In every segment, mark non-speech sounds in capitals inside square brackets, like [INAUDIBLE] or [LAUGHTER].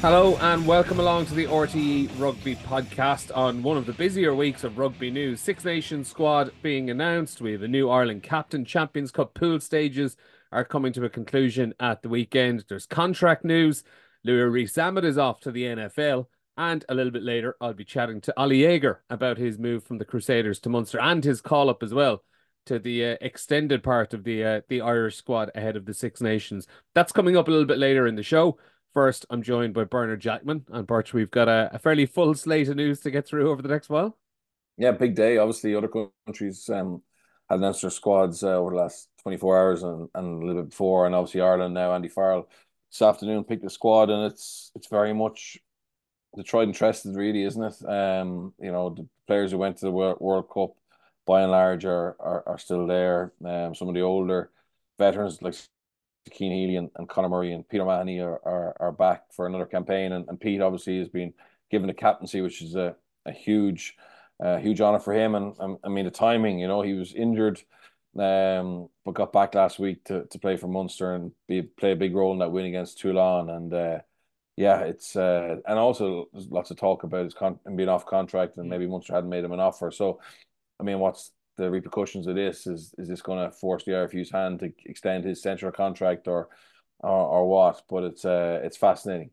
Hello and welcome along to the RTE Rugby podcast on one of the busier weeks of rugby news. Six Nations squad being announced. We have a new Ireland captain. Champions Cup pool stages are coming to a conclusion at the weekend. There's contract news. Louis Rees-Zammit is off to the NFL. And a little bit later, I'll be chatting to Oli Jager about his move from the Crusaders to Munster and his call up as well to the uh, extended part of the uh, the Irish squad ahead of the Six Nations. That's coming up a little bit later in the show. First, I'm joined by Bernard Jackman. And Birch, we've got a, a, fairly full slate of news to get through over the next while. Yeah, big day. Obviously, other countries um, had announced their squads uh, over the last 24 hours and, and a little bit before. And obviously, Ireland now, Andy Farrell this afternoon picked the squad. And it's it's very much the tried and tested, really, isn't it? Um, you know, the players who went to the World Cup by and large are, are, are still there. Um, some of the older veterans like Cian Healy and, and Conor Murray and Peter Mahoney are, are, are back for another campaign. And, and Pete obviously has been given the captaincy, which is a, a huge, uh, huge honor for him. And um, I mean, the timing, you know, he was injured, um, but got back last week to, to play for Munster and be play a big role in that win against Toulon. And uh, yeah, it's uh, and also there's lots of talk about his con- being off contract and maybe Munster hadn't made him an offer. So, I mean, what's the repercussions of this? Is is this going to force the RFU's hand to extend his central contract or or, or what? But it's uh it's fascinating.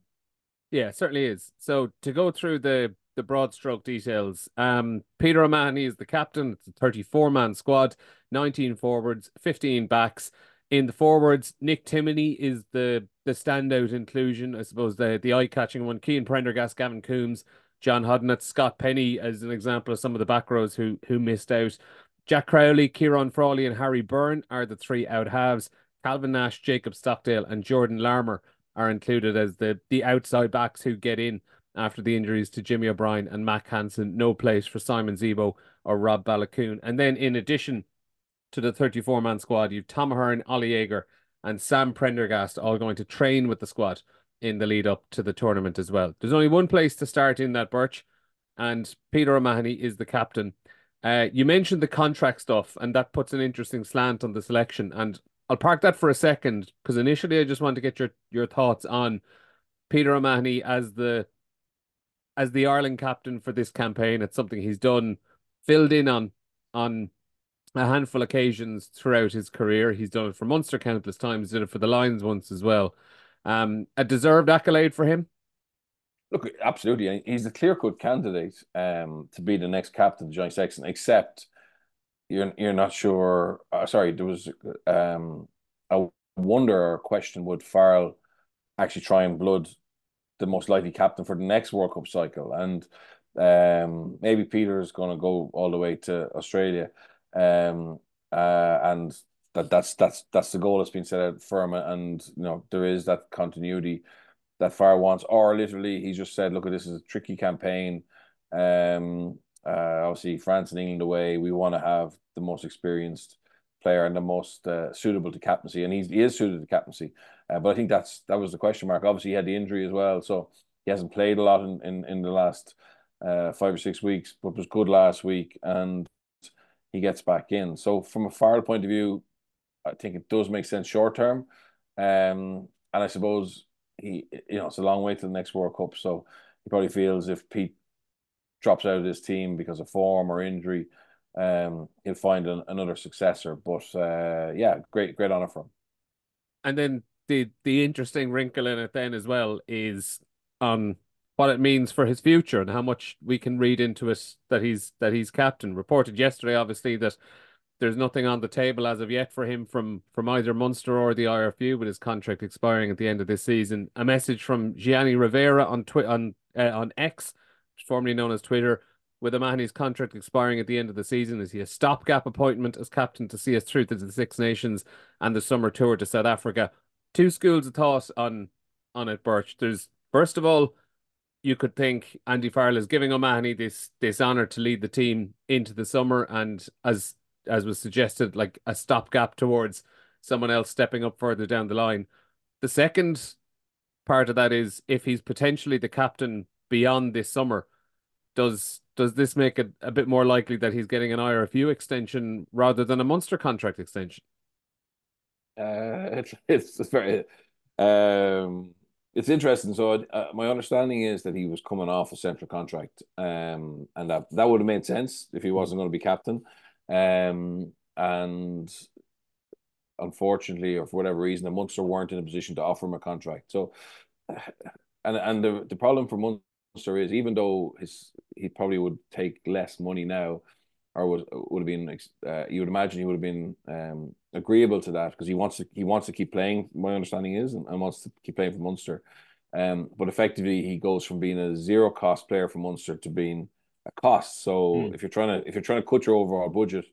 Yeah, it certainly is. So to go through the the broad stroke details, um, Peter O'Mahony is the captain. It's a 34 man squad, 19 forwards, 15 backs. In the forwards, Nick Timoney is the the standout inclusion, I suppose the the eye catching one. Cian Prendergast, Gavin Coombs, John Hodnett, Scott Penny as an example of some of the back rows who who missed out. Jack Crowley, Ciarán Frawley, and Harry Byrne are the three out halves. Calvin Nash, Jacob Stockdale, and Jordan Larmour are included as the the outside backs who get in after the injuries to Jimmy O'Brien and Mack Hansen. No place for Simon Zebo or Rob Baloucoune. And then in addition to the 34 man squad, you've Tom Ahern, Oli Jager, and Sam Prendergast all going to train with the squad in the lead up to the tournament as well. There's only one place to start in that Birch, and Peter O'Mahony is the captain. Uh, you mentioned the contract stuff, and that puts an interesting slant on the selection. And I'll park that for a second because initially I just want to get your your thoughts on Peter O'Mahony as the as the Ireland captain for this campaign. It's something he's done, filled in on on a handful of occasions throughout his career. He's done it for Munster countless times. Did it for the Lions once as well. Um, a deserved accolade for him. Look, absolutely. He's a clear cut candidate um, to be the next captain of Johnny Sexton, except you're you're not sure. Uh, sorry, there was um, a wonder or question would Farrell actually try and blood the most likely captain for the next World Cup cycle, and um, maybe Peter's going to go all the way to Australia, um, uh, and that that's that's that's the goal that's been set out firm, and you know there is that continuity that Far wants, or literally he just said, "Look, this is a tricky campaign. Um, uh, obviously France and England away. We want to have the most experienced player and the most uh, suitable to captaincy, and he's, he is suited to captaincy. Uh, but I think that's that was the question mark. Obviously, he had the injury as well, so he hasn't played a lot in in, in the last uh, five or six weeks, but was good last week, and he gets back in. So from a Farrell point of view, I think it does make sense short term. Um, and I suppose he, you know, it's a long way to the next World Cup. So he probably feels if Pete drops out of this team because of form or injury, um, he'll find an, another successor. But uh, yeah, great, great honor for him. And then the the interesting wrinkle in it then as well is on what it means for his future and how much we can read into it that he's that he's captain. Reported yesterday, obviously, that there's nothing on the table as of yet for him from from either Munster or the IRFU, with his contract expiring at the end of this season. A message from Gianni Rivera on twi- on uh, on X, formerly known as Twitter, with O'Mahony's contract expiring at the end of the season. Is he a stopgap appointment as captain to see us through to the Six Nations and the summer tour to South Africa? Two schools of thought on on it, Birch. There's first of all, you could think Andy Farrell is giving O'Mahony this this honour to lead the team into the summer, and as as was suggested, like a stopgap towards someone else stepping up further down the line. The second part of that is if he's potentially the captain beyond this summer, does does this make it a bit more likely that he's getting an IRFU extension rather than a Munster contract extension? Uh, [LAUGHS] it's it's very um it's interesting. So uh, my understanding is that he was coming off a central contract, um, and that that would have made sense if he wasn't going to be captain. Um, and unfortunately, or for whatever reason, the Munster weren't in a position to offer him a contract. So, [SIGHS] and and the the problem for Munster is even though his he probably would take less money now, or would would have been uh, you would imagine he would have been um, agreeable to that because he wants to he wants to keep playing. My understanding is and, and wants to keep playing for Munster. Um, but effectively, he goes from being a zero cost player for Munster to being a cost. So mm. if you're trying to if you're trying to cut your overall budget,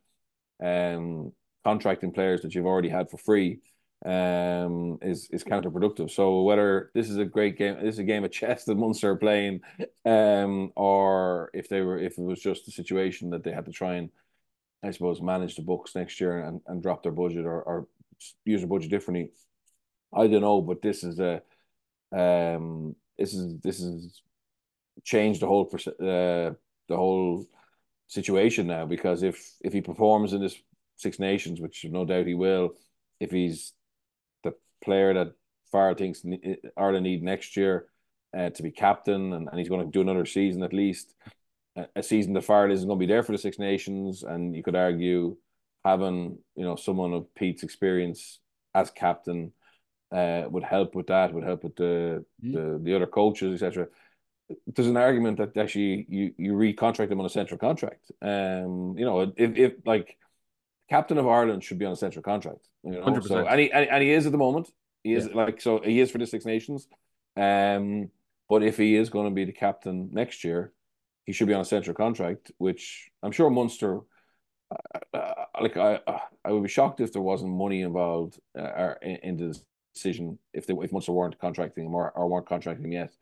um, contracting players that you've already had for free, um, is is counterproductive. So whether this is a great game, this is a game of chess [LAUGHS] that Munster are playing, um, or if they were, if it was just a situation that they had to try and, I suppose, manage the books next year and, and drop their budget or, or use their budget differently. I don't know, but this is a, um, this is this is changed the whole uh, the whole situation now because if if he performs in this Six Nations, which no doubt he will, if he's the player that Farrell thinks Ireland need next year uh, to be captain, and, and he's going to do another season at least. A season that Farrell isn't going to be there for the Six Nations, and you could argue having you know someone of Pete's experience as captain uh, would help with that, would help with the mm. the, the other coaches, etc. There's an argument that actually you you recontract him on a central contract. Um, you know, if if like captain of Ireland should be on a central contract. You know, 100%. so and he and, he is at the moment. He is yeah. like so he is for the Six Nations. Um, but if he is going to be the captain next year, he should be on a central contract, which I'm sure Munster. Uh, uh, like I, uh, I would be shocked if there wasn't money involved uh, in, in the decision if they if Munster weren't contracting him or, or weren't contracting him yet.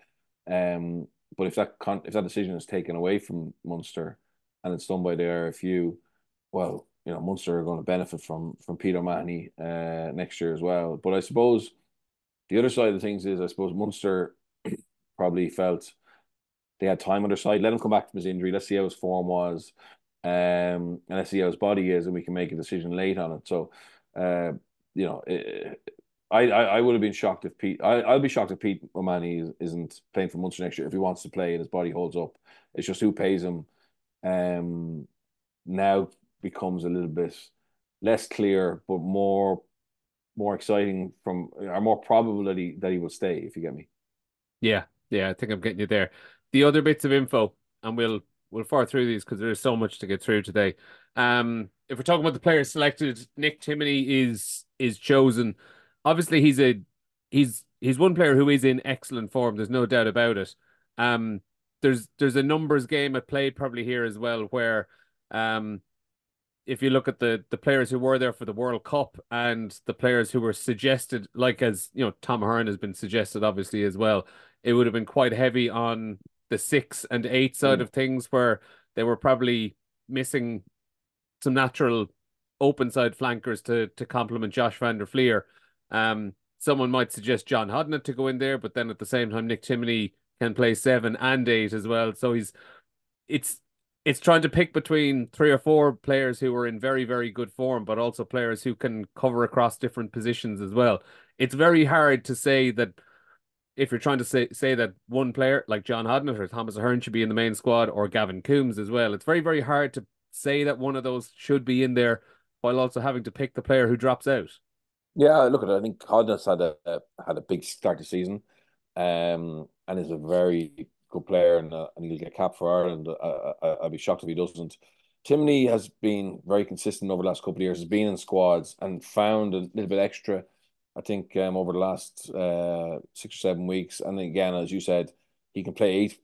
Um, but if that con- if that decision is taken away from Munster and it's done by the RFU, well, you know Munster are going to benefit from from Peter O'Mahony uh, next year as well. But I suppose the other side of things is I suppose Munster [CLEARS THROAT] probably felt they had time on their side. Let him come back from his injury. Let's see how his form was, um, and let's see how his body is, and we can make a decision late on it. So, uh, you know, it, I, I I would have been shocked if Pete. I I'll be shocked if Pete O'Mahony isn't playing for Munster next year if he wants to play and his body holds up. It's just who pays him. Um, now becomes a little bit less clear, but more more exciting from or more probable that he that he will stay. If you get me. Yeah, yeah, I think I'm getting you there. The other bits of info, and we'll we'll far through these because there is so much to get through today. Um, if we're talking about the players selected, Nick Timoney is is chosen. Obviously, he's a he's he's one player who is in excellent form. There's no doubt about it. Um, there's there's a numbers game at play probably here as well where um if you look at the the players who were there for the World Cup and the players who were suggested, like as you know, Tom Hearn has been suggested obviously as well, it would have been quite heavy on the six and eight side mm. of things where they were probably missing some natural open side flankers to to complement Josh van der Flier. Um, someone might suggest John Hodnett to go in there, but then at the same time, Nick Timoney can play seven and eight as well. So he's it's it's trying to pick between three or four players who are in very, very good form, but also players who can cover across different positions as well. It's very hard to say that if you're trying to say say that one player like John Hodnett or Thomas Ahern should be in the main squad or Gavin Coombs as well. It's very, very hard to say that one of those should be in there while also having to pick the player who drops out. Yeah, look at it. I think Hodnett's had a, a had a big start to season, um, and is a very good player and, uh, and he'll get cap for Ireland. I, I, I'd be shocked if he doesn't. Timoney has been very consistent over the last couple of years. Has been in squads and found a little bit extra. I think um, over the last uh, six or seven weeks, and again, as you said, he can play eight.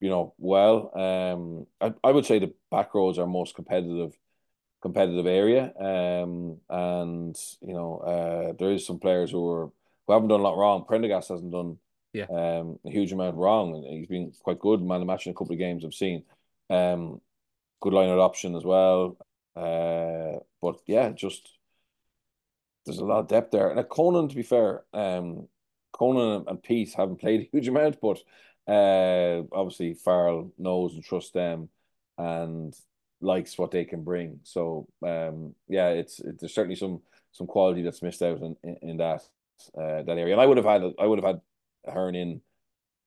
You know, well. Um, I, I would say the back rows are most competitive, competitive area. Um, and you know, uh, there is some players who are who haven't done a lot wrong. Prendergast hasn't done yeah. Um, a huge amount wrong. And he's been quite good man of match in a couple of games I've seen. Um, good line of option as well. Uh, but yeah, just there's a lot of depth there. And at Conan, to be fair, um, Conan and Pete haven't played a huge amount, but uh, obviously Farrell knows and trusts them and likes what they can bring. So um, yeah, it's it, there's certainly some some quality that's missed out in, in, in that uh, that area. And I would have had I would have had Ahern in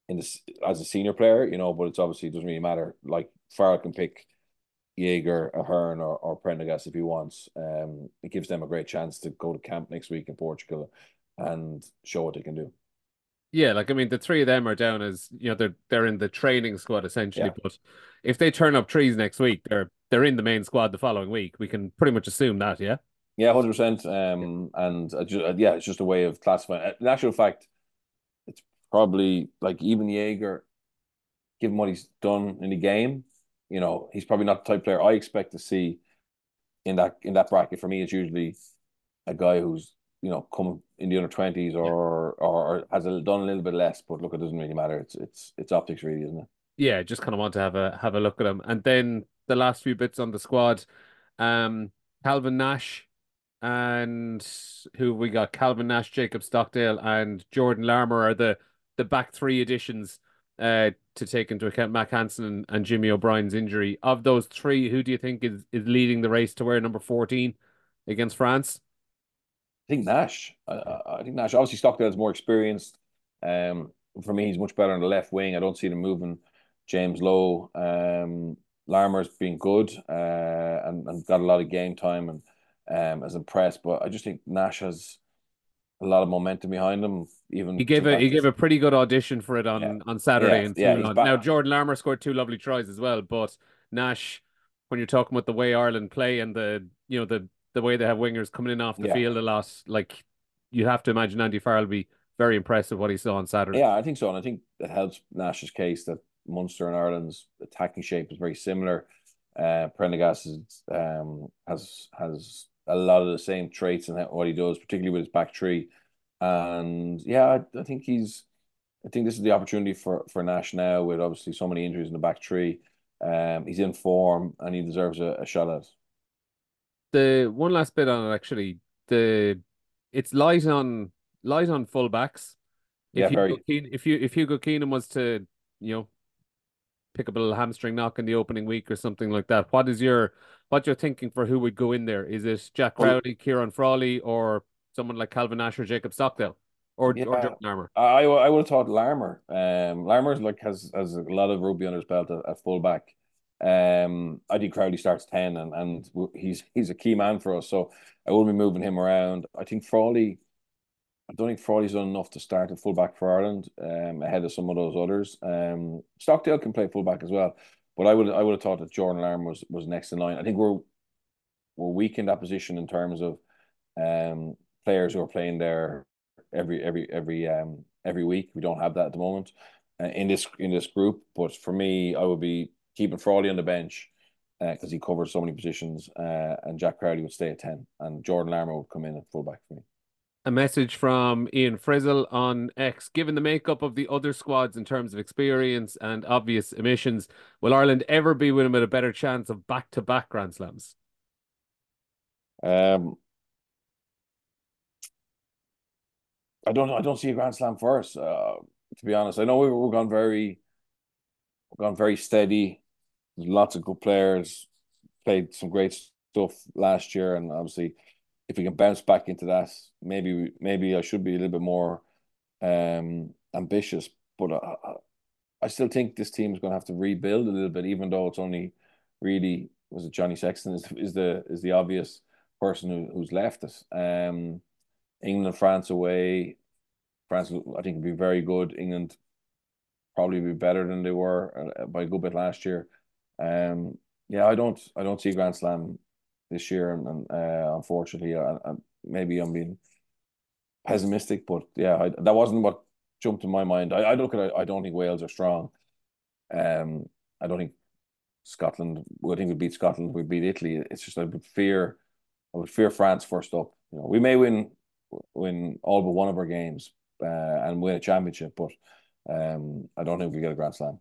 in this as a senior player, you know, but it's obviously it doesn't really matter. Like Farrell can pick Jager, Ahern, or, or Prendergast if he wants. Um, it gives them a great chance to go to camp next week in Portugal and show what they can do. Yeah, like I mean, the three of them are down as you know they're they're in the training squad essentially. Yeah. But if they turn up trees next week, they're they're in the main squad the following week. We can pretty much assume that, yeah. Yeah, hundred percent. Um, and uh, just, uh, yeah, it's just a way of classifying. In actual fact, it's probably like even Jager, given what he's done in the game, you know, he's probably not the type player I expect to see in that in that bracket. For me, it's usually a guy who's you know come in the under twenties or, yeah. or, has done a little bit less. But look, it doesn't really matter. It's it's it's optics, really, isn't it? Yeah, just kind of want to have a have a look at him, and then the last few bits on the squad, um, Calvin Nash, and who we got Calvin Nash, Jacob Stockdale, and Jordan Larmour are the the back three additions uh, to take into account Mack Hansen and, and, Jimmy O'Brien's injury. Of those three, who do you think is, is leading the race to wear number 14 against France? I think Nash. I, I think Nash. Obviously, Stockdale is more experienced. Um, for me, he's much better on the left wing. I don't see them moving James Lowe. Um, Larmour's been good uh, and, and got a lot of game time and um, as impressed. But I just think Nash has a lot of momentum behind him. Even he gave a he gave a pretty good audition for it on yeah. on Saturday. Yeah, yeah, now Jordan Larmour scored two lovely tries as well. But Nash, when you're talking about the way Ireland play and the you know the the way they have wingers coming in off the yeah. field a lot, like you have to imagine Andy Farrell will be very impressed with what he saw on Saturday. Yeah, I think so, and I think it helps Nash's case that Munster and Ireland's attacking shape is very similar. Uh, Prendergast is, um, has has a lot of the same traits and what he does, particularly with his back three. And yeah, I, I, think he's. I think this is the opportunity for for Nash now, with obviously so many injuries in the back three. Um, he's in form and he deserves a, a shot at. The one last bit on it, actually, the it's light on light on fullbacks. If yeah, very. Keen, if you if Hugo Keenan was to you know pick up a little hamstring knock in the opening week or something like that. What is your what you're thinking for who would go in there? Is it Jack Crowley, Ciarán Frawley, or someone like Calvin Nash or Jacob Stockdale? Or, yeah, or Jordan Larmour? I, I would have thought Larmour. Um, Larmour's like has has a lot of rugby under his belt at, at fullback. Um, I think Crowley starts ten, and and he's he's a key man for us. So I will be moving him around. I think Frawley I don't think Frawley's done enough to start at fullback for Ireland um, ahead of some of those others. Um, Stockdale can play fullback as well, but I would I would have thought that Jordan Larmour was was next in line. I think we're we're weak in that position in terms of um, players who are playing there every every every um every week. We don't have that at the moment uh, in this in this group. But for me, I would be keeping Frawley on the bench because uh, he covers so many positions, uh, and Jack Crowley would stay at ten, and Jordan Larmour would come in at fullback for me. A message from Ian Frizzle on X. Given the makeup of the other squads in terms of experience and obvious emissions, will Ireland ever be with them at a better chance of back to back Grand Slams? Um, I don't I don't see a Grand Slam for us. Uh, to be honest, I know we, we're gone very, we've gone very steady. Lots of good players, played some great stuff last year, and obviously if we can bounce back into that, maybe maybe I should be a little bit more um, ambitious. But I, I still think this team is going to have to rebuild a little bit, even though it's only really was it Johnny Sexton is is the is the obvious person who, who's left us. Um, England France away. France, I think, would be very good. England probably be better than they were uh, by a good bit last year. Um, yeah, I don't, I don't see Grand Slam this year, and, and uh, unfortunately, uh, maybe I'm being pessimistic, but yeah, I, that wasn't what jumped in my mind. I, I look at it, I don't think Wales are strong. Um, I don't think Scotland. I think we beat Scotland. We beat Italy. It's just I would fear. I would fear France first up. You know, we may win win all but one of our games uh, and win a championship, but um, I don't think we get a Grand Slam.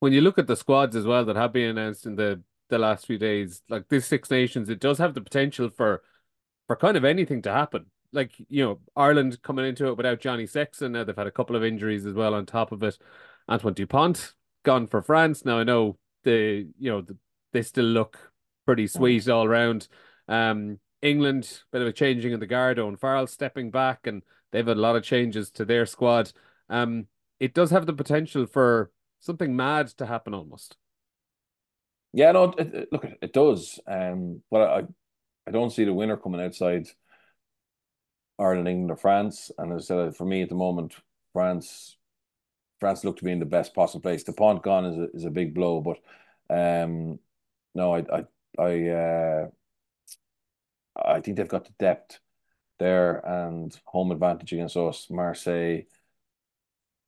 When you look at the squads as well that have been announced in the the last few days. Like this Six Nations, it does have the potential for for kind of anything to happen. Like you know, Ireland coming into it without Johnny Sexton. Now they've had a couple of injuries as well on top of it. Antoine Dupont gone for France. Now I know the you know the, they still look pretty sweet all round. Um, England, bit of a changing in the guard. Owen Farrell stepping back, and they've had a lot of changes to their squad. Um, it does have the potential for something mad to happen almost. Yeah, no, it, it, look, it does. Um, but I, I don't see the winner coming outside Ireland, England, or France. And as I said, for me at the moment, France, France look to be in the best possible place. Dupont gone is a, is a big blow, but um, no, I, I, I, uh, I think they've got the depth there and home advantage against us. Marseille,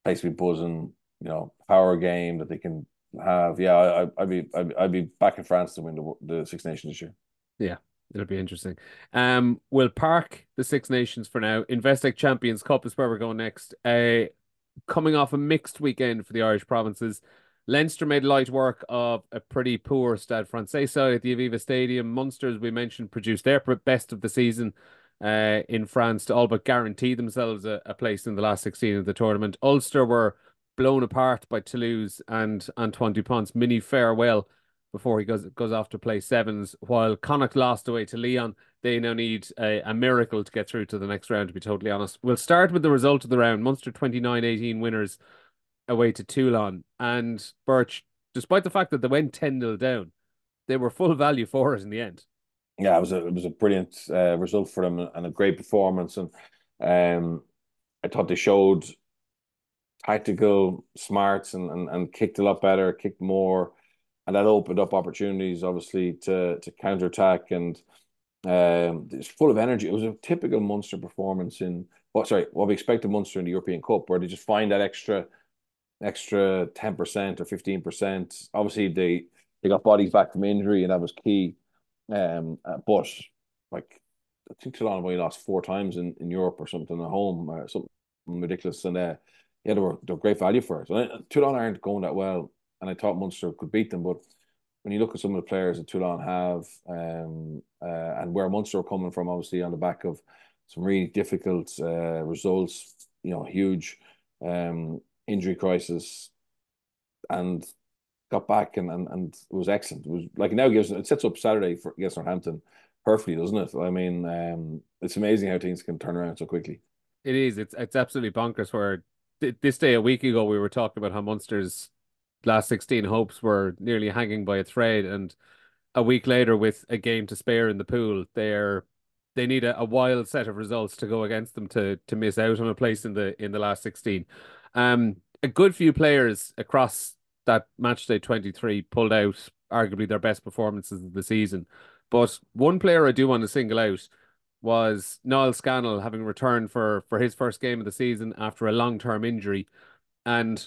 place be buzzing, you know, power game that they can have. Yeah, I, I'd be, I'd, I'd be back in France to win the, the Six Nations this year. Yeah, it'll be interesting. Um, we'll park the Six Nations for now. Investec Champions Cup is where we're going next. Uh, coming off a mixed weekend for the Irish provinces. Leinster made light work of a pretty poor Stade Francais side at the Aviva Stadium. Munster, as we mentioned, produced their best of the season uh, in France to all but guarantee themselves a, a, place in the last 16 of the tournament. Ulster were blown apart by Toulouse and Antoine Dupont's mini farewell before he goes goes off to play sevens, while Connacht lost away to Lyon, They now need a, a miracle to get through to the next round, to be totally honest. We'll start with the result of the round. Munster 29 18 winners away to Toulon. And Birch, despite the fact that they went 10 0 down, they were full value for it in the end. Yeah, it was a it was a brilliant uh, result for them and a great performance. And um, I thought they showed tactical smarts and, and, and kicked a lot better, kicked more, and that opened up opportunities, obviously, to to counter attack. And um, it's full of energy. It was a typical Munster performance in what sorry, what we expected Munster in the European Cup, where they just find that extra extra 10% or 15%. Obviously, they they got bodies back from injury, and that was key. Um, uh, but like I think Toulon only lost four times in, in Europe or something at home, or something ridiculous. And uh, yeah, they were they were great value for us. Uh, Toulon aren't going that well, and I thought Munster could beat them. But when you look at some of the players that Toulon have, um, uh, and where Munster are coming from, obviously on the back of some really difficult uh, results, you know, huge um, injury crisis and got back and, and, and it was excellent. It was like now gives it sets up Saturday for against Northampton perfectly, doesn't it? I mean, um, it's amazing how things can turn around so quickly. It is. It's it's absolutely bonkers. Where this day a week ago we were talking about how Munster's last sixteen hopes were nearly hanging by a thread, and a week later, with a game to spare in the pool, they're they need a, a wild set of results to go against them to to miss out on a place in the in the last sixteen. Um, a good few players across that match day 23 pulled out arguably their best performances of the season. But one player I do want to single out was Niall Scannell having returned for for his first game of the season after a long-term injury. And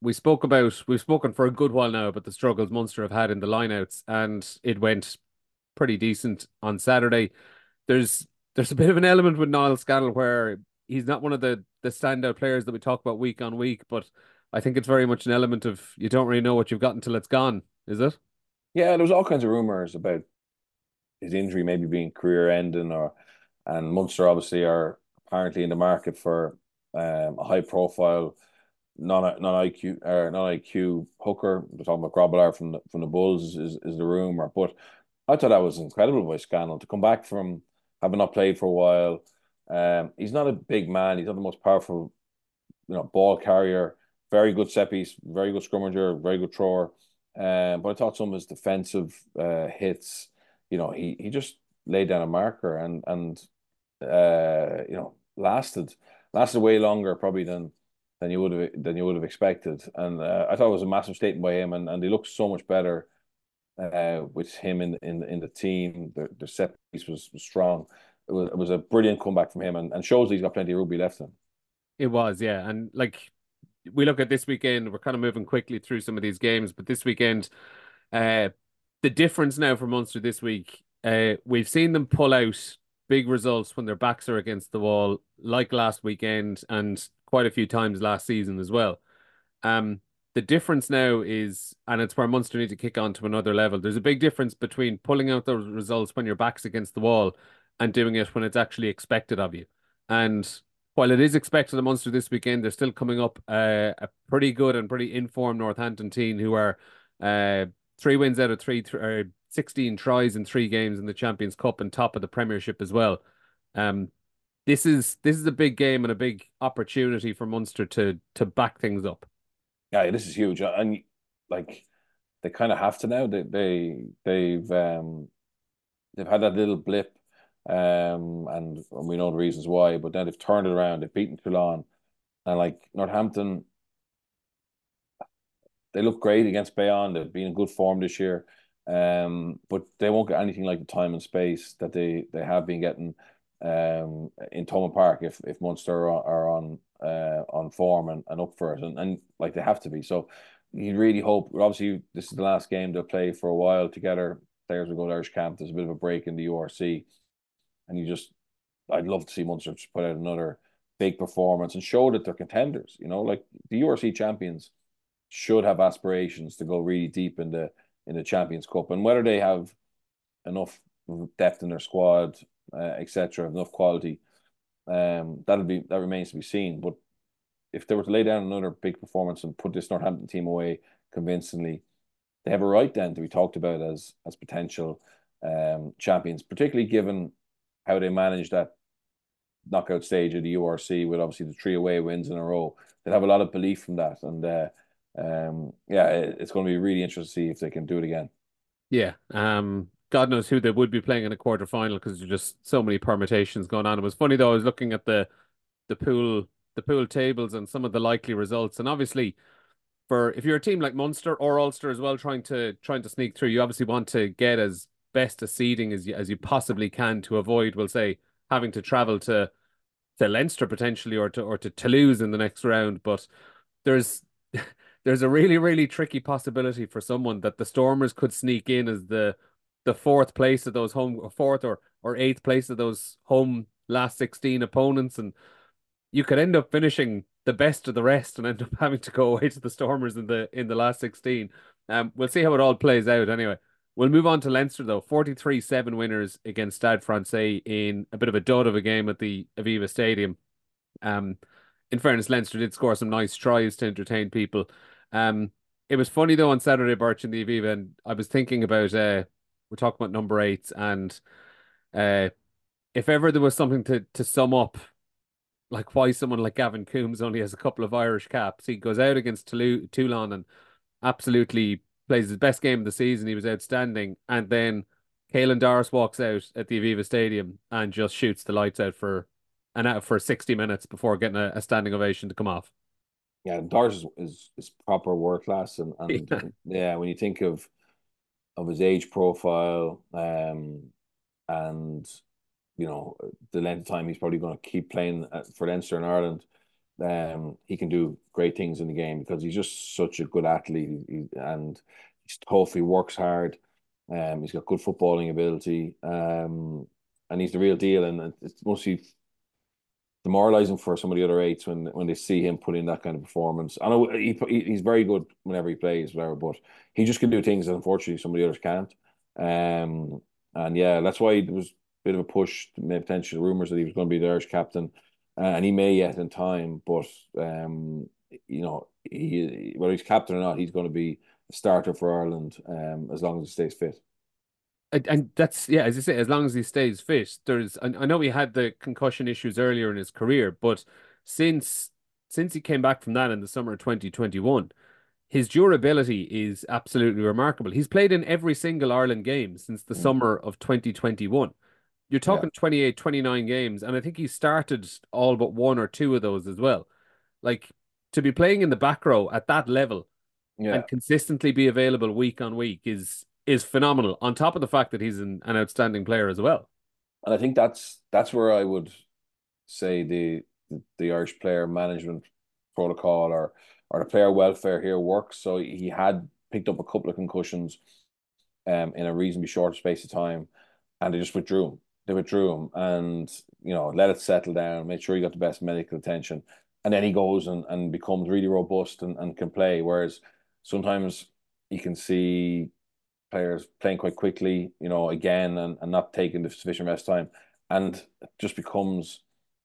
we spoke about we've spoken for a good while now about the struggles Munster have had in the lineouts, and it went pretty decent on Saturday. There's there's a bit of an element with Niall Scannell where he's not one of the the standout players that we talk about week on week, but I think it's very much an element of you don't really know what you've got until it's gone, is it? Yeah, there was all kinds of rumors about his injury maybe being career ending, or and Munster obviously are apparently in the market for um, a high profile non non IQ or non IQ hooker. We're talking about Grobbelaar from the from the Bulls is is the rumor, but I thought that was incredible by Scannell to come back from having not played for a while um, he's not a big man. He's not the most powerful, you know, ball carrier. Very good set piece, very good scrummager, very good thrower. Um, but I thought some of his defensive uh, hits, you know, he he just laid down a marker and and uh, you know lasted lasted way longer probably than than you would have than you would have expected. And uh, I thought it was a massive statement by him, and and he looked so much better uh, with him in in in the team. The, the set piece was, was strong it was, it was a brilliant comeback from him and, and shows he's got plenty of rugby left in. It was, yeah. And like we look at this weekend, we're kind of moving quickly through some of these games, but this weekend, uh, the difference now for Munster this week, uh, we've seen them pull out big results when their backs are against the wall, like last weekend and quite a few times last season as well. Um, the difference now is, and it's where Munster need to kick on to another level. There's a big difference between pulling out those results when your back's against the wall and doing it when it's actually expected of you. And while it is expected of Munster this weekend, they're still coming up uh, a pretty good and pretty informed Northampton team who are uh, three wins out of three, th- uh, 16 tries in three games in the Champions Cup and top of the Premiership as well. Um, this is this is a big game and a big opportunity for Munster to to back things up. Yeah, this is huge, and like they kind of have to now. They they they've um they've had that little blip, um, and we know the reasons why. But then they've turned it around. They've beaten Toulon, and like Northampton, they look great against Bayonne. They've been in good form this year. Um, but they won't get anything like the time and space that they they have been getting um in Thomond Park if if Munster are, are on uh on form and, and up for it and, and like they have to be. So you really hope obviously this is the last game they'll play for a while together. Players will go to Irish camp. There's a bit of a break in the URC. And you just I'd love to see Munster put out another big performance and show that they're contenders. You know, like the URC champions should have aspirations to go really deep in the in the Champions Cup, and whether they have enough depth in their squad, uh, etc., enough quality, um, that'll be that remains to be seen. But if they were to lay down another big performance and put this Northampton team away convincingly, they have a right then to be talked about as as potential um, champions, particularly given how they managed that knockout stage of the URC with obviously the three away wins in a row. They'd have a lot of belief from that, and uh, um, yeah, it's going to be really interesting to see if they can do it again. Yeah. Um, God knows who they would be playing in a quarter final because there's just so many permutations going on. It was funny though, I was looking at the the pool the pool tables and some of the likely results. And obviously for if you're a team like Munster or Ulster as well, trying to trying to sneak through, you obviously want to get as best a seeding as you as you possibly can to avoid, we'll say, having to travel to to Leinster potentially or to or to Toulouse in the next round. But there's [LAUGHS] there's a really, really tricky possibility for someone that the Stormers could sneak in as the the fourth place of those home fourth or or eighth place of those home last 16 opponents and you could end up finishing the best of the rest and end up [LAUGHS] having to go away to the Stormers in the in the last 16. Um we'll see how it all plays out anyway. We'll move on to Leinster though. 43-7 winners against Stade Francais in a bit of a dud of a game at the Aviva Stadium. Um in fairness, Leinster did score some nice tries to entertain people. Um, it was funny though on Saturday, Birch and the Aviva, and I was thinking about uh, we're talking about number eight, and uh, if ever there was something to to sum up, like why someone like Gavin Coombs only has a couple of Irish caps, he goes out against Toulon and absolutely plays his best game of the season. He was outstanding, and then Caelan Doris walks out at the Aviva Stadium and just shoots the lights out for an out for sixty minutes before getting a, a standing ovation to come off yeah, Doris is, is, is proper world class, and, and [LAUGHS] yeah. yeah. when you think of of his age profile, um, and you know the length of time he's probably going to keep playing for Leinster in Ireland, um, he can do great things in the game because he's just such a good athlete, he, and he's tough. He works hard. Um, he's got good footballing ability. Um, and he's the real deal. And it's mostly demoralizing for some of the other eights when when they see him put in that kind of performance. I know he, he's very good whenever he plays, whatever, but he just can do things that unfortunately some of the others can't. Um, and yeah, that's why there was a bit of a push, potential rumors that he was going to be the Irish captain, uh, and he may yet in time. But um, you know, he whether he's captain or not, he's going to be a starter for Ireland um, as long as he stays fit and that's yeah, as I say, as long as he stays fit, there's. I know he had the concussion issues earlier in his career, but since since he came back from that in the summer of 2021, his durability is absolutely remarkable. He's played in every single Ireland game since the mm. summer of 2021. You're talking yeah. 28, 29 games, and I think he started all but one or two of those as well. Like to be playing in the back row at that level yeah. and consistently be available week on week is is phenomenal. On top of the fact that he's an, an outstanding player as well. And I think that's that's where I would say the the, Irish player management protocol or or the player welfare here works. So he had picked up a couple of concussions um in a reasonably short space of time and they just withdrew him. They withdrew him and you know let it settle down, make sure he got the best medical attention. And then he goes and, and becomes really robust and, and can play. Whereas sometimes you can see players playing quite quickly, you know, again, and, and not taking the sufficient rest time, and it just becomes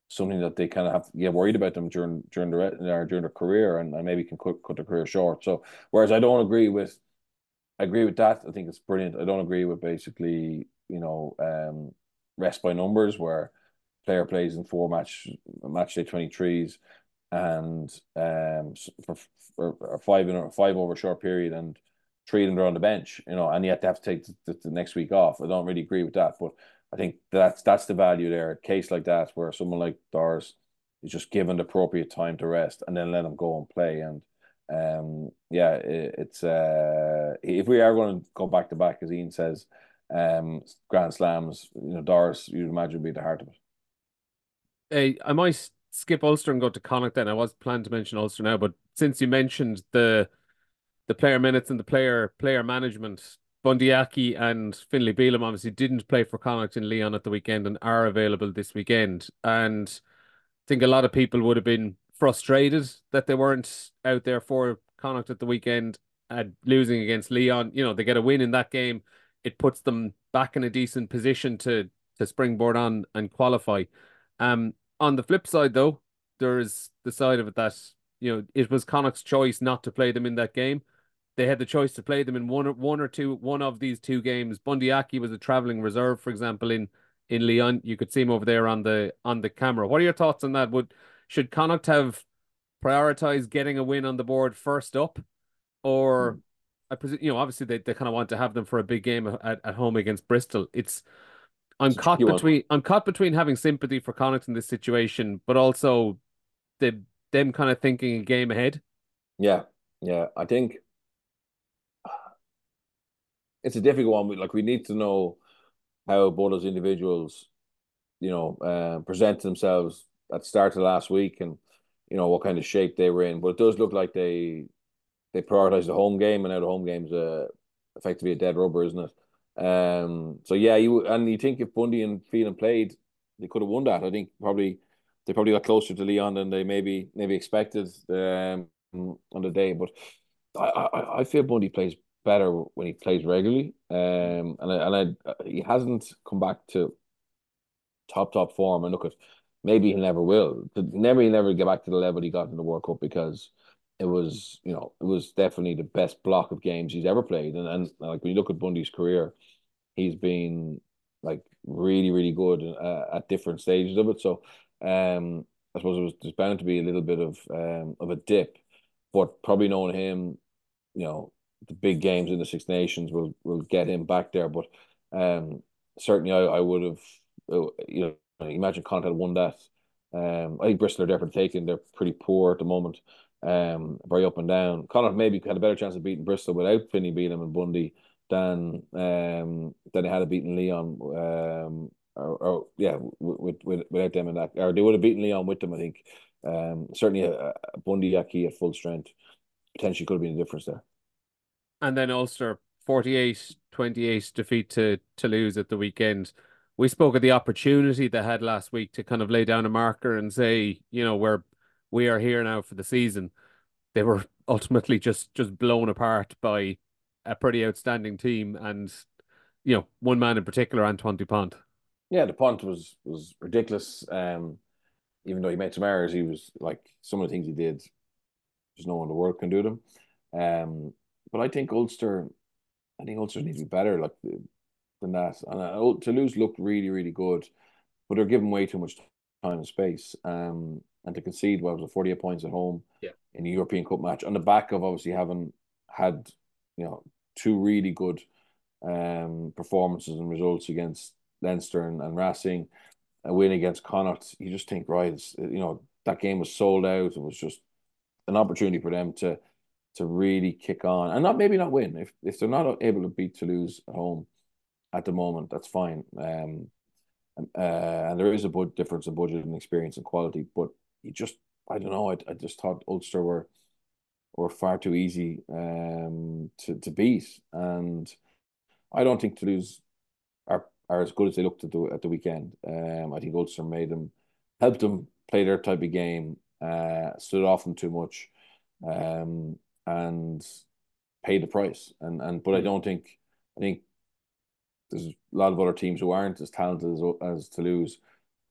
something that they kind of have get worried about them during during the or during their career, and, and maybe can cut, cut their career short. So, whereas I don't agree with, I agree with that. I think it's brilliant. I don't agree with basically, you know, um, rest by numbers where player plays in four match match day twenty threes, and um for, for five in a five over short period, and them are on the bench, you know, and have to have to take the, the next week off. I don't really agree with that, but I think that's that's the value there. A case like that where someone like Doris is just given the appropriate time to rest and then let him go and play. And um, yeah, it, it's uh, if we are going to go back to back, as Ian says, um, Grand Slams, you know, Doris, you'd imagine would be the heart of it. Hey, I might skip Ulster and go to Connacht then. I was planning to mention Ulster now, but since you mentioned the the player minutes and the player player management, Bundee Aki and Finlay Bealham obviously didn't play for Connacht in Lyon at the weekend and are available this weekend. And I think a lot of people would have been frustrated that they weren't out there for Connacht at the weekend at losing against Lyon. You know, they get a win in that game. It puts them back in a decent position to to springboard on and qualify. Um, on the flip side, though, there's the side of it that you know it was Connacht's choice not to play them in that game they had the choice to play them in one or one or two one of these two games. Bundee Aki was a traveling reserve, for example, in in Lyon. You could see him over there on the on the camera. What are your thoughts on that? Would should Connacht have prioritized getting a win on the board first up, or mm. I presume you know obviously they, they kind of want to have them for a big game at, at home against Bristol. It's I'm it's caught between one. I'm caught between having sympathy for Connacht in this situation, but also the them kind of thinking a game ahead. Yeah, yeah. I think it's a difficult one. Like we need to know how both those individuals, you know, uh, present themselves at the start of last week, and you know what kind of shape they were in. But it does look like they they prioritized the home game, and now the home game's uh, effectively a dead rubber, isn't it? Um. So yeah, you and you think if Bundee and Phelan played, they could have won that. I think probably they probably got closer to Lyon than they maybe maybe expected um on the day. But I I, I feel Bundee plays better when he plays regularly. Um, and I, and I, he hasn't come back to top top form. And look at maybe he never will. Never he'll never get back to the level he got in the World Cup because it was you know it was definitely the best block of games he's ever played. And and like when you look at Bundee's career, he's been like really really good uh, at different stages of it. So um, I suppose it was there's bound to be a little bit of um of a dip, but probably knowing him, you know the big games in the Six Nations will will get him back there. But um, certainly I, I would have uh, you know imagine Connacht had won that. Um, I think Bristol are definitely taking. They're pretty poor at the moment. Um, very up and down. Connacht maybe had a better chance of beating Bristol without Finney Bealham and Bundee than um than they had of beating Lyon. Um, or, or yeah, with, with without them in that, or they would have beaten Lyon with them. I think. Um, certainly a, a Bundee Aki at full strength potentially could have been a difference there and then Ulster 48 28 defeat to Toulouse at the weekend. We spoke of the opportunity they had last week to kind of lay down a marker and say, you know, we're we are here now for the season. They were ultimately just just blown apart by a pretty outstanding team and you know, one man in particular, Antoine Dupont. Yeah, Dupont was was ridiculous. Um even though he made some errors, he was like some of the things he did, there's no one in the world can do them. Um but I think Ulster, I think Ulster need to be better like than that. And uh, Toulouse looked really, really good, but they're given way too much time and space. Um, and to concede what was it, 48 points at home yeah. in a European Cup match on the back of obviously having had, you know, two really good um performances and results against Leinster and, and Racing, a win against Connacht. You just think, right, it's, you know, that game was sold out. It was just an opportunity for them to to really kick on and not maybe not win. If if they're not able to beat Toulouse at home at the moment, that's fine. Um, uh, and there is a big difference in budget and experience and quality, but you just I don't know. I, I just thought Ulster were were far too easy um to, to beat, and I don't think Toulouse are are as good as they looked at the at the weekend. Um, I think Ulster made them helped them play their type of game. Uh, stood off them too much. Um, and pay the price. And and but I hmm. don't think I think there's a lot of other teams who aren't as talented as, as Toulouse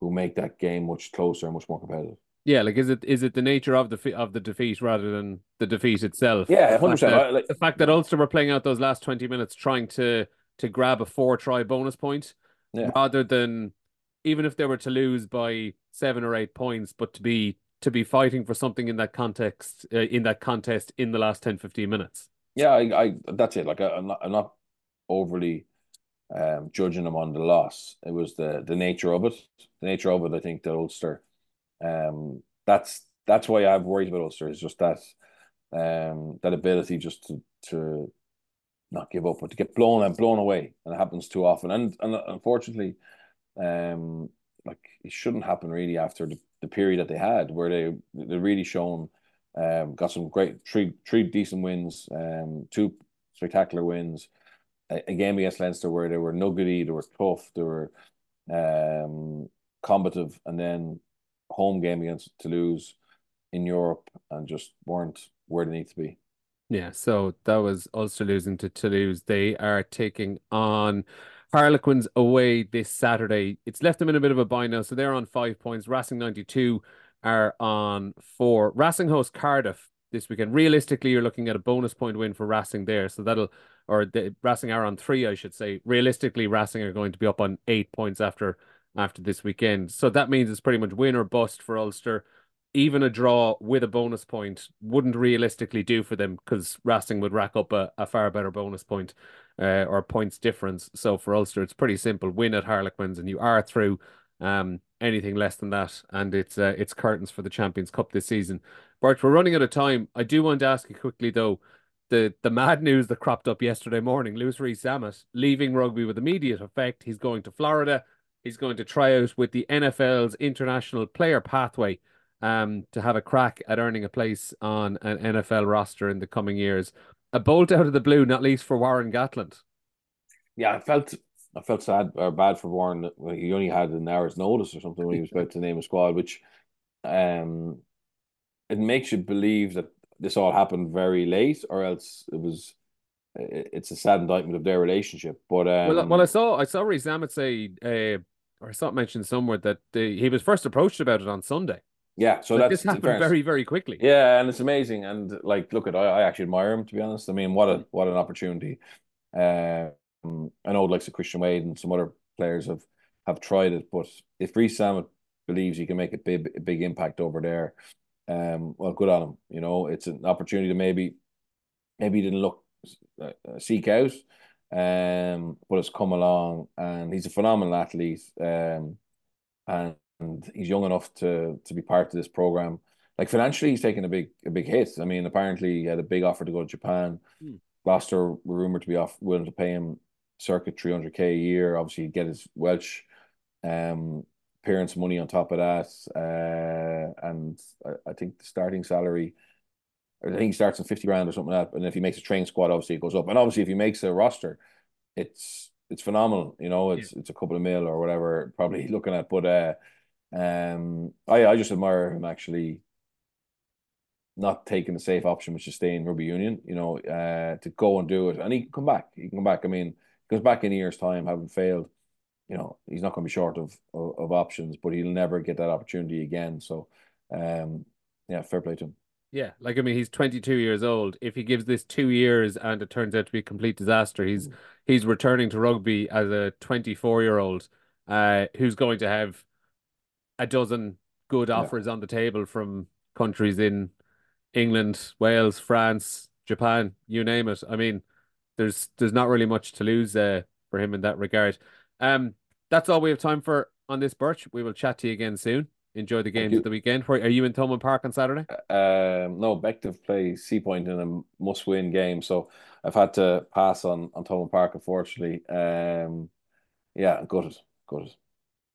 who make that game much closer and much more competitive. Yeah, like is it is it the nature of the of the defeat rather than the defeat itself? Yeah, hundred percent. Like, the fact that Ulster were playing out those last twenty minutes trying to to grab a four try bonus point, yeah. rather than even if they were to lose by seven or eight points, but to be to be fighting for something in that context uh, in that contest in the last 10 15 minutes. Yeah I, I that's it. Like I, am not, I'm not overly um, judging them on the loss. It was the the nature of it the nature of it I think that Ulster um that's that's why I've worried about Ulster is just that um that ability just to to not give up but to get blown and blown away. And it happens too often. And and unfortunately um like it shouldn't happen really after the the period that they had, where they they really shown um, got some great three three decent wins, um, two spectacular wins. A, a, game against Leinster where they were nuggety, they were tough, they were um, combative, and then home game against Toulouse in Europe and just weren't where they need to be. Yeah, so that was Ulster losing to Toulouse. They are taking on Harlequins away this Saturday. It's left them in a bit of a bind now, so they're on five points. Racing 92 are on four. Racing host Cardiff this weekend. Realistically, you're looking at a bonus point win for Racing there, so that'll or the Racing are on three, I should say. Realistically, Racing are going to be up on eight points after after this weekend. So that means it's pretty much win or bust for Ulster. Even a draw with a bonus point wouldn't realistically do for them because Racing would rack up a, a far better bonus point uh, or points difference. So for Ulster, it's pretty simple: win at Harlequins, and you are through. Um, anything less than that, and it's uh, it's curtains for the Champions Cup this season. Bert, we're running out of time. I do want to ask you quickly though. The, the mad news that cropped up yesterday morning, Louis Rees-Zammit leaving rugby with immediate effect. He's going to Florida. He's going to try out with the NFL's international player pathway um, to have a crack at earning a place on an NFL roster in the coming years a bolt out of the blue, not least for Warren Gatland. Yeah, I felt I felt sad or bad for Warren. He only had an hour's notice or something when he was about to name a squad, which um it makes you believe that this all happened very late, or else it was it's a sad indictment of their relationship. But um, well, well, I saw I saw Rees-Zammit say, uh, or I saw it mentioned somewhere that the, he was first approached about it on Sunday. Yeah, so like that's this happened very, very quickly. Yeah, and it's amazing. And like, look at I, I actually admire him to be honest. I mean, what a what an opportunity. Um, I know like Christian Wade and some other players have have tried it, but if Rees-Zammit believes he can make a big a big impact over there, um, well, good on him. You know, it's an opportunity to maybe maybe he didn't look uh, seek out, um, but it's come along, and he's a phenomenal athlete. Um, and and he's young enough to to be part of this program. Like financially, he's taking a big a big hit. I mean, apparently he had a big offer to go to Japan. Hmm. Gloucester were rumored to be off willing to pay him circa three hundred k a year. Obviously, he'd get his Welsh um parents' money on top of that, uh, and I, I think the starting salary. I think he starts in fifty grand or something like that. And if he makes a train squad, obviously it goes up. And obviously, if he makes a roster, it's it's phenomenal. You know, it's yeah. it's a couple of mil or whatever, probably [LAUGHS] looking at. But uh, um, I I just admire him actually not taking the safe option, which is staying rugby union. You know, uh, to go and do it, and he can come back. He can come back. I mean, goes back in a year's time, having failed. You know, he's not going to be short of, of, of options, but he'll never get that opportunity again. So, um, yeah, fair play to him. Yeah, like I mean, he's 22 years old. If he gives this two years and it turns out to be a complete disaster, he's mm. he's returning to rugby as a 24 year old, uh, who's going to have a dozen good offers yeah. on the table from countries in England, Wales, France, Japan, you name it. I mean, there's there's not really much to lose uh, for him in that regard. Um, that's all we have time for on this Birch. We will chat to you again soon. Enjoy the games of the weekend. Where are you in Thomond Park on Saturday? Uh, um, no, Bective play Seapoint in a must-win game, so I've had to pass on on Thomond Park, unfortunately. Um, yeah, gutted, gutted.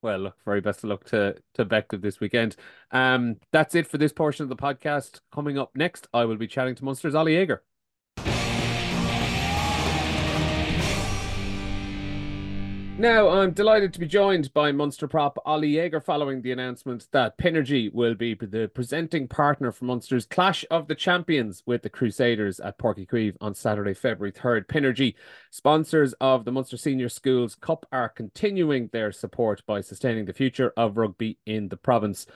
Well, look, very best of luck to to Bective this weekend. Um, that's it for this portion of the podcast. Coming up next, I will be chatting to Munster's Oli Jager. Now, I'm delighted to be joined by Munster prop Oli Jager following the announcement that Pinergy will be the presenting partner for Munster's Clash of the Champions with the Crusaders at Chaoimh on Saturday, February 3rd. Pinergy, sponsors of the Munster Senior Schools Cup, are continuing their support by sustaining the future of rugby in the province.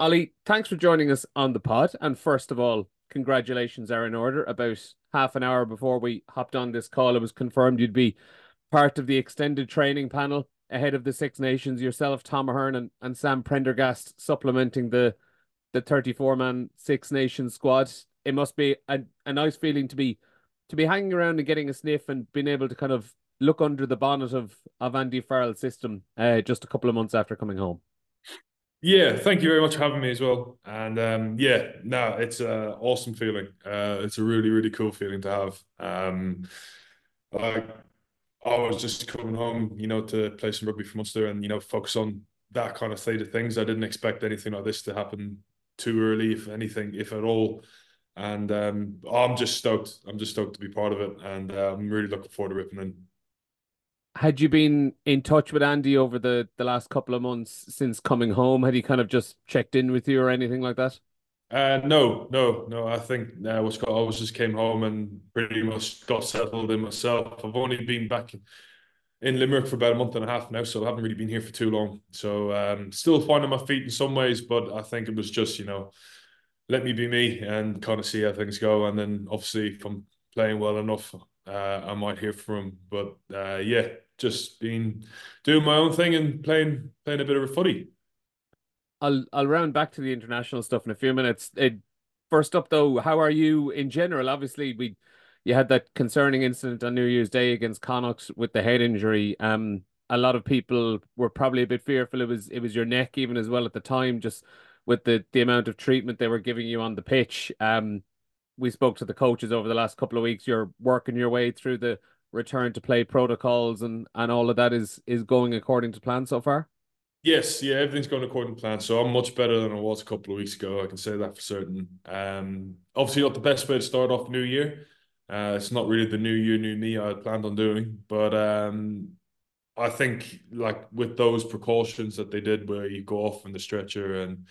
Oli, thanks for joining us on the pod. And first of all, congratulations are in order. About half an hour before we hopped on this call, it was confirmed you'd be part of the extended training panel ahead of the Six Nations. Yourself, Tom Ahern, and, and Sam Prendergast supplementing the the 34 man Six Nations squad. It must be a, a nice feeling to be to be hanging around and getting a sniff and being able to kind of look under the bonnet of of Andy Farrell's system uh, just a couple of months after coming home. Yeah, thank you very much for having me as well. And um, yeah, no, it's an awesome feeling. Uh, it's a really, really cool feeling to have. Um, I, I was just coming home, you know, to play some rugby for Munster and, you know, focus on that kind of state of things. I didn't expect anything like this to happen too early, if anything, if at all. And um, I'm just stoked. I'm just stoked to be part of it. And uh, I'm really looking forward to ripping in had you been in touch with Andy over the the last couple of months since coming home? Had he kind of just checked in with you or anything like that? Uh, no, no, no. I think uh, got, I just came home and pretty much got settled in myself. I've only been back in Limerick for about a month and a half now, so I haven't really been here for too long. So um, still finding my feet in some ways, but I think it was just you know, let me be me and kind of see how things go, and then obviously if I'm playing well enough, uh, I might hear from. But uh, yeah, just been doing my own thing and playing playing a bit of a footy. I'll I'll round back to the international stuff in a few minutes. It, first up though, how are you in general? Obviously, we you had that concerning incident on New Year's Day against Connacht with the head injury. Um, a lot of people were probably a bit fearful it was it was your neck even as well at the time, just with the the amount of treatment they were giving you on the pitch. Um, we spoke to the coaches over the last couple of weeks. You're working your way through the return to play protocols and and all of that is is going according to plan so far. Yes, yeah, everything's going according to plan. So I'm much better than I was a couple of weeks ago. I can say that for certain. Um, obviously not the best way to start off New Year. Uh, it's not really the New Year, New Me I had planned on doing, but um, I think like with those precautions that they did, where you go off in the stretcher and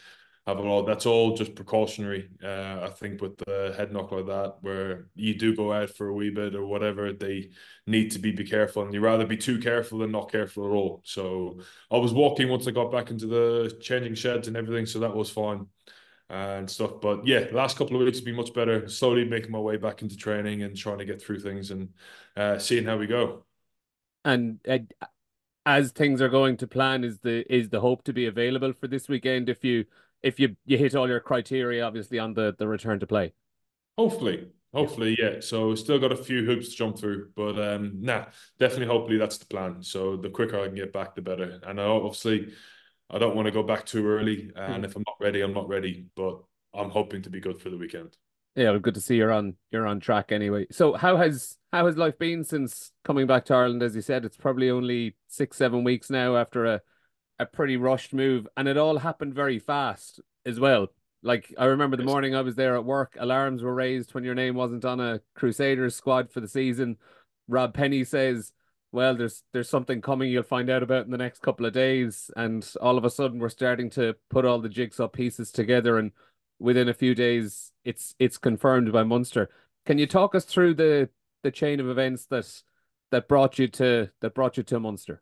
have it all. That's all just precautionary. Uh, I think with the head knock like that, where you do go out for a wee bit or whatever, they need to be be careful, and you rather be too careful than not careful at all. So I was walking once I got back into the changing sheds and everything, so that was fine and stuff. But yeah, last couple of weeks have been much better. Slowly making my way back into training and trying to get through things and uh, seeing how we go. And as things are going to plan, is the is the hope to be available for this weekend if you if you you hit all your criteria, obviously on the the return to play. Hopefully, hopefully, yeah. So still got a few hoops to jump through, but um, nah, definitely. Hopefully, that's the plan. So the quicker I can get back, the better. And obviously, I don't want to go back too early. And if I'm not ready, I'm not ready. But I'm hoping to be good for the weekend. Yeah, good to see you're on you're on track anyway. So how has how has life been since coming back to Ireland? As you said, it's probably only six seven weeks now after a a pretty rushed move, and it all happened very fast as well. Like I remember the morning I was there at work, alarms were raised when your name wasn't on a Crusaders squad for the season. Rob Penney says, "Well, there's there's something coming. You'll find out about in the next couple of days." And all of a sudden, we're starting to put all the jigsaw pieces together, and within a few days, it's it's confirmed by Munster. Can you talk us through the the chain of events that that brought you to that brought you to Munster?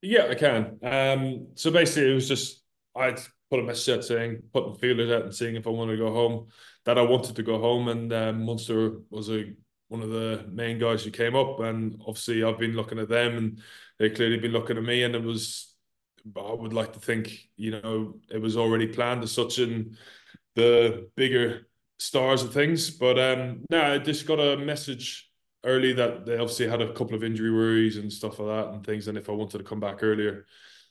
Yeah, I can. Um, so basically, it was just I'd put a message out saying, putting feelers out and seeing if I wanted to go home. That I wanted to go home, and um, Munster was a one of the main guys who came up, and obviously I've been looking at them, and they clearly been looking at me, and it was. I would like to think, you know, it was already planned as such in the bigger stars of things, but um, no, I just got a message early that they obviously had a couple of injury worries and stuff like that and things. And if I wanted to come back earlier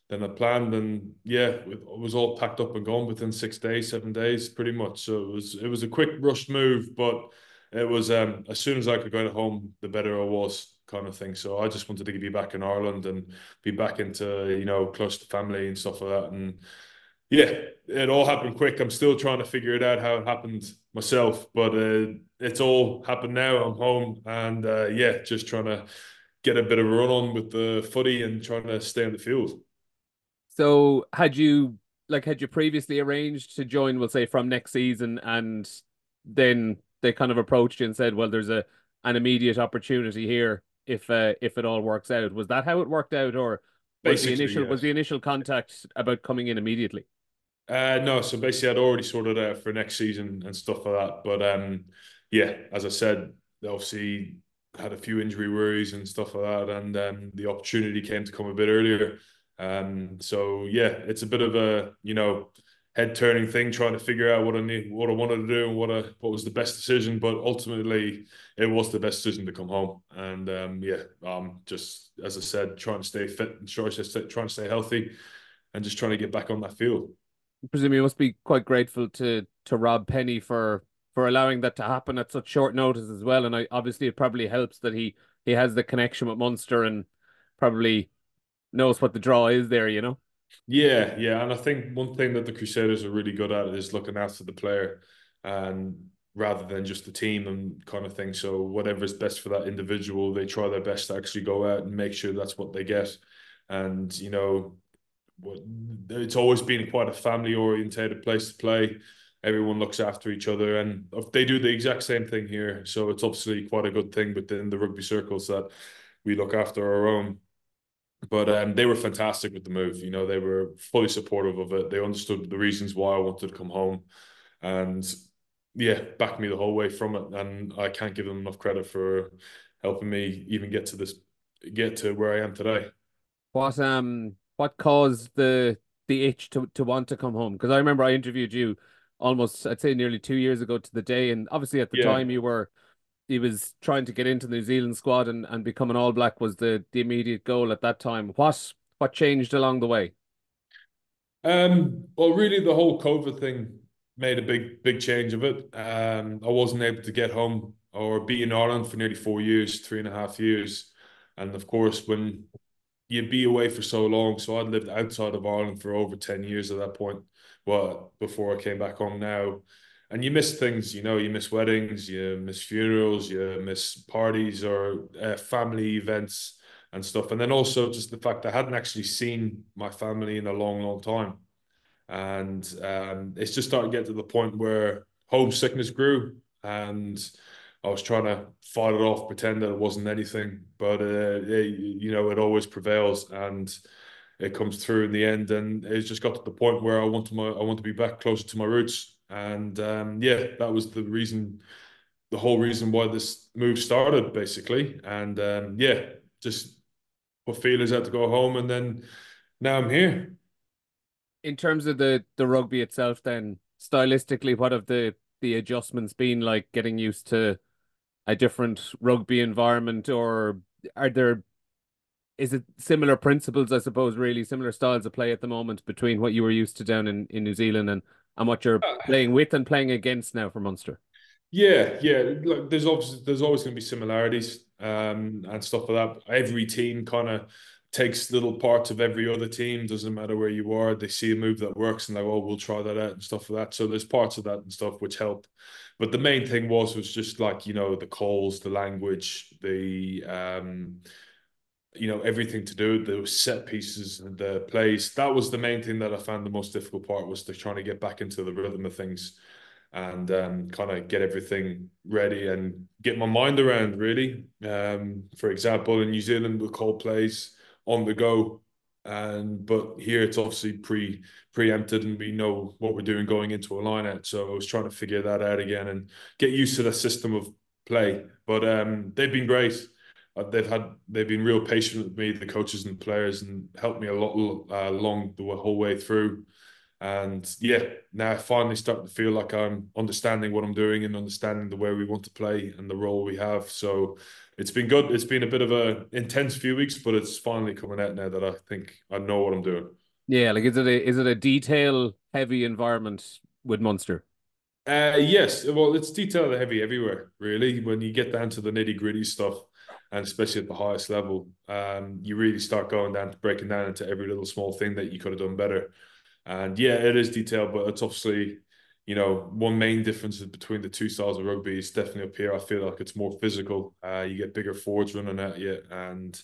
than I planned, then yeah, it was all packed up and gone within six days, seven days, pretty much. So it was it was a quick rushed move, but it was um as soon as I could go to home, the better I was kind of thing. So I just wanted to be back in Ireland and be back into you know close to family and stuff like that and yeah, it all happened quick. I'm still trying to figure it out how it happened myself, but uh, it's all happened now. I'm home, and uh, yeah, just trying to get a bit of a run on with the footy and trying to stay on the field. So, had you like had you previously arranged to join? We'll say from next season, and then they kind of approached you and said, "Well, there's a an immediate opportunity here if uh, if it all works out." Was that how it worked out, or was the initial yes. was the initial contact about coming in immediately? Uh, no, so basically I'd already sorted out for next season and stuff like that. But um, yeah, as I said, obviously had a few injury worries and stuff like that, and um, the opportunity came to come a bit earlier. Um, so yeah, it's a bit of a you know head turning thing, trying to figure out what I need, what I wanted to do, and what I, what was the best decision. But ultimately, it was the best decision to come home. And um, yeah, um, just as I said, trying to stay fit and trying to stay healthy, and just trying to get back on that field. Presume you must be quite grateful to to Rob Penney for for allowing that to happen at such short notice as well. And I obviously it probably helps that he he has the connection with Munster and probably knows what the draw is there. You know. Yeah, yeah, and I think one thing that the Crusaders are really good at is looking after the player, and rather than just the team and kind of thing. So whatever is best for that individual, they try their best to actually go out and make sure that's what they get. And you know, it's always been quite a family orientated place to play. Everyone looks after each other, and they do the exact same thing here. So it's obviously quite a good thing within the rugby circles that we look after our own but um, they were fantastic with the move. You know, they were fully supportive of it. They understood the reasons why I wanted to come home, and yeah, backed me the whole way from it. And I can't give them enough credit for helping me even get to this, get to where I am today. What um, what caused the the itch to to want to come home? Because I remember I interviewed you almost, I'd say, nearly two years ago to the day, and obviously at the yeah. time you were he was trying to get into the New Zealand squad and, and become an All Black was the the immediate goal at that time. What what changed along the way? Um, well, really, the whole COVID thing made a big big change of it. Um, I wasn't able to get home or be in Ireland for nearly four years, three and a half years, and of course, when you be away for so long, so I'd lived outside of Ireland for over ten years at that point. Well, before I came back home now. And you miss things you know you miss weddings you miss funerals you miss parties or uh, family events and stuff. And then also just the fact i hadn't actually seen my family in a long long time. And um, it's just starting to get to the point where homesickness grew. And i was trying to fight it off pretend that it wasn't anything but uh, it, you know it always prevails and it comes through in the end and it's just got to the point where i want to my i want to be back closer to my roots and um, yeah, that was the reason, the whole reason why this move started, basically. And um, yeah, just put feelers out to go home, and then now I'm here. In terms of the the rugby itself, then stylistically, what have the the adjustments been like? Getting used to a different rugby environment, or are there is it similar principles, I suppose, really similar styles of play at the moment between what you were used to down in, in New Zealand and and what you're uh, playing with and playing against now for Munster. Yeah, yeah. Look, there's obviously there's always going to be similarities um, and stuff like that. Every team kind of takes little parts of every other team. Doesn't matter where you are. They see a move that works and like, oh, we'll try that out and stuff like that. So there's parts of that and stuff which help. But the main thing was was just like you know the calls, the language, the um, you know everything to do the set pieces and the plays. That was the main thing that I found the most difficult part was to trying to get back into the rhythm of things and um, kind of get everything ready and get my mind around really. Um, for example, in New Zealand we call plays on the go, and but here it's obviously pre preempted and we know what we're doing going into a line out. So I was trying to figure that out again and get used to the system of play. But um, they've been great uh, they've had they've been real patient with me, the coaches and the players, and helped me a lot uh, along the whole way through. And yeah, now I finally start to feel like I'm understanding what I'm doing and understanding the way we want to play and the role we have. So it's been good. It's been a bit of a intense few weeks, but it's finally coming out now that I think I know what I'm doing. Yeah, like is it a is it a detail heavy environment with Munster? Uh, yes, well, it's detail heavy everywhere, really. When you get down to the nitty gritty stuff, and especially at the highest level, um, you really start going down to breaking down into every little small thing that you could have done better. And yeah, it is detailed, but it's obviously, you know, one main difference between the two styles of rugby is definitely up here. I feel like it's more physical. Uh, you get bigger forwards running at you, and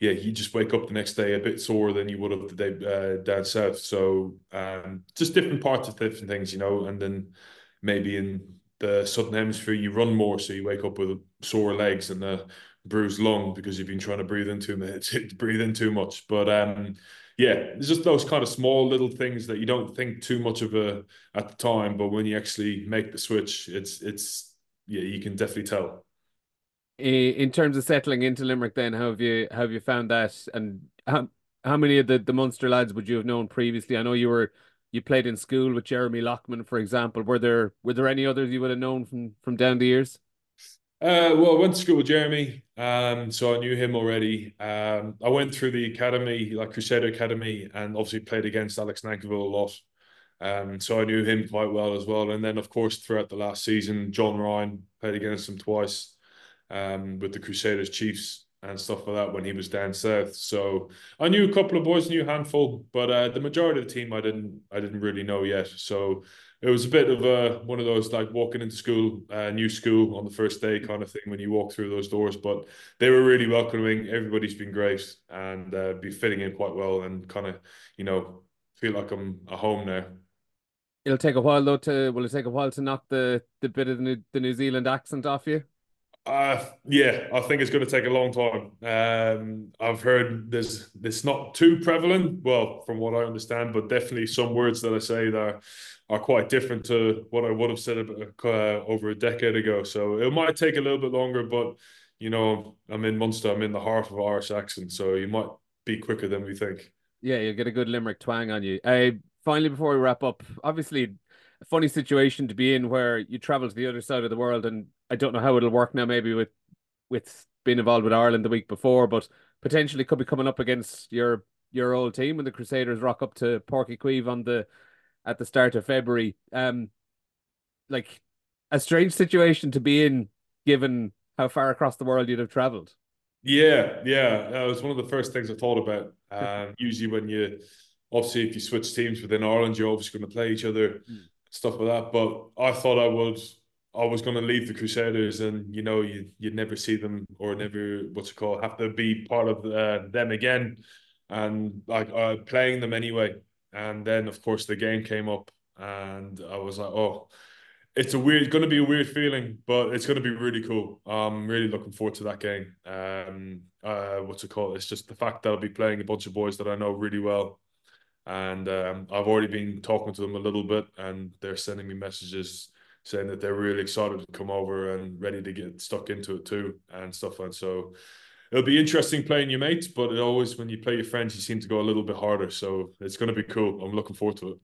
yeah, you just wake up the next day a bit sore than you would have the day uh, down south. So um, just different parts of different things, you know, and then maybe in the southern hemisphere you run more, so you wake up with sore legs and the bruised lung because you've been trying to breathe in too much, [LAUGHS] breathe in too much. But um, yeah, it's just those kind of small little things that you don't think too much of a at the time, but when you actually make the switch, it's it's yeah, you can definitely tell. In terms of settling into Limerick, then how have you how have you found that? And how how many of the the Munster lads would you have known previously? I know you were you played in school with Jeremy Loughman, for example. Were there were there any others you would have known from from down the years? Uh, well, I went to school with Jeremy, um, so I knew him already. Um, I went through the academy, like Crusader Academy, and obviously played against Alex Nankivell a lot. Um, so I knew him quite well as well. And then, of course, throughout the last season, John Ryan played against him twice um, with the Crusaders Chiefs and stuff like that when he was down south. So I knew a couple of boys, knew a handful, but uh, the majority of the team I didn't I didn't really know yet. So it was a bit of a one of those like walking into school, uh, new school on the first day kind of thing when you walk through those doors. But they were really welcoming. Everybody's been great and uh, be fitting in quite well and kind of you know feel like I'm at home now. It'll take a while though to will it take a while to knock the the bit of the New, the New Zealand accent off you? Uh, yeah, I think it's going to take a long time. Um, I've heard there's it's not too prevalent. Well, from what I understand, but definitely some words that I say that are quite different to what I would have said about, uh, over a decade ago. So it might take a little bit longer, but you know, I'm in Munster. I'm in the heart of Irish accent, so you might be quicker than we think. Yeah, you'll get a good Limerick twang on you. Uh, finally, before we wrap up, obviously funny situation to be in where you travel to the other side of the world, and I don't know how it'll work now. Maybe with with being involved with Ireland the week before, but potentially could be coming up against your your old team when the Crusaders rock up to Uí Chaoimh on the at the start of February. Um, like a strange situation to be in, given how far across the world you'd have travelled. Yeah, yeah, that was one of the first things I thought about. [LAUGHS] Um, usually, when you obviously if you switch teams within Ireland, you're obviously going to play each other, mm. Stuff like that. But I thought I would. I was going to leave the Crusaders, and you know, you you'd never see them or never what's it called have to be part of uh, them again, and like uh, playing them anyway. And then of course the game came up, and I was like, oh, it's a weird, going to be a weird feeling, but it's going to be really cool. I'm really looking forward to that game. Um, uh, what's it called? It's just the fact that I'll be playing a bunch of boys that I know really well and um, I've already been talking to them a little bit, and they're sending me messages saying that they're really excited to come over and ready to get stuck into it too and stuff. And so it'll be interesting playing your mates, but it always when you play your friends, you seem to go a little bit harder. So it's going to be cool. I'm looking forward to it.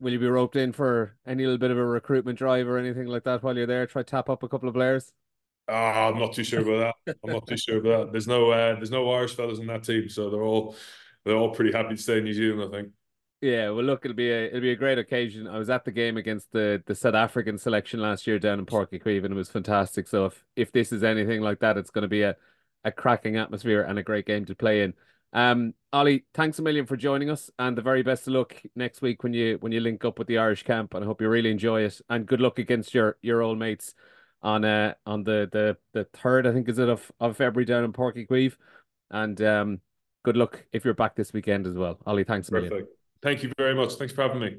Will you be roped in for any little bit of a recruitment drive or anything like that while you're there? Try tap up a couple of players. Uh, I'm not too sure about that. I'm not too sure about that. There's no uh, there's no Irish fellas in that team, so they're all they're all pretty happy to stay in New Zealand. I think. Yeah, well, look, it'll be a it'll be a great occasion. I was at the game against the the South African selection last year down in Uí and it was fantastic. So if if this is anything like that, it's going to be a a cracking atmosphere and a great game to play in. Um, Oli, thanks a million for joining us, and the very best of luck next week when you when you link up with the Irish camp. And I hope you really enjoy it. And good luck against your your old mates on uh on the the the third, I think, is it of of February down in Uí And um, good luck if you're back this weekend as well. Oli, thanks a million. Thank you very much. Thanks for having me.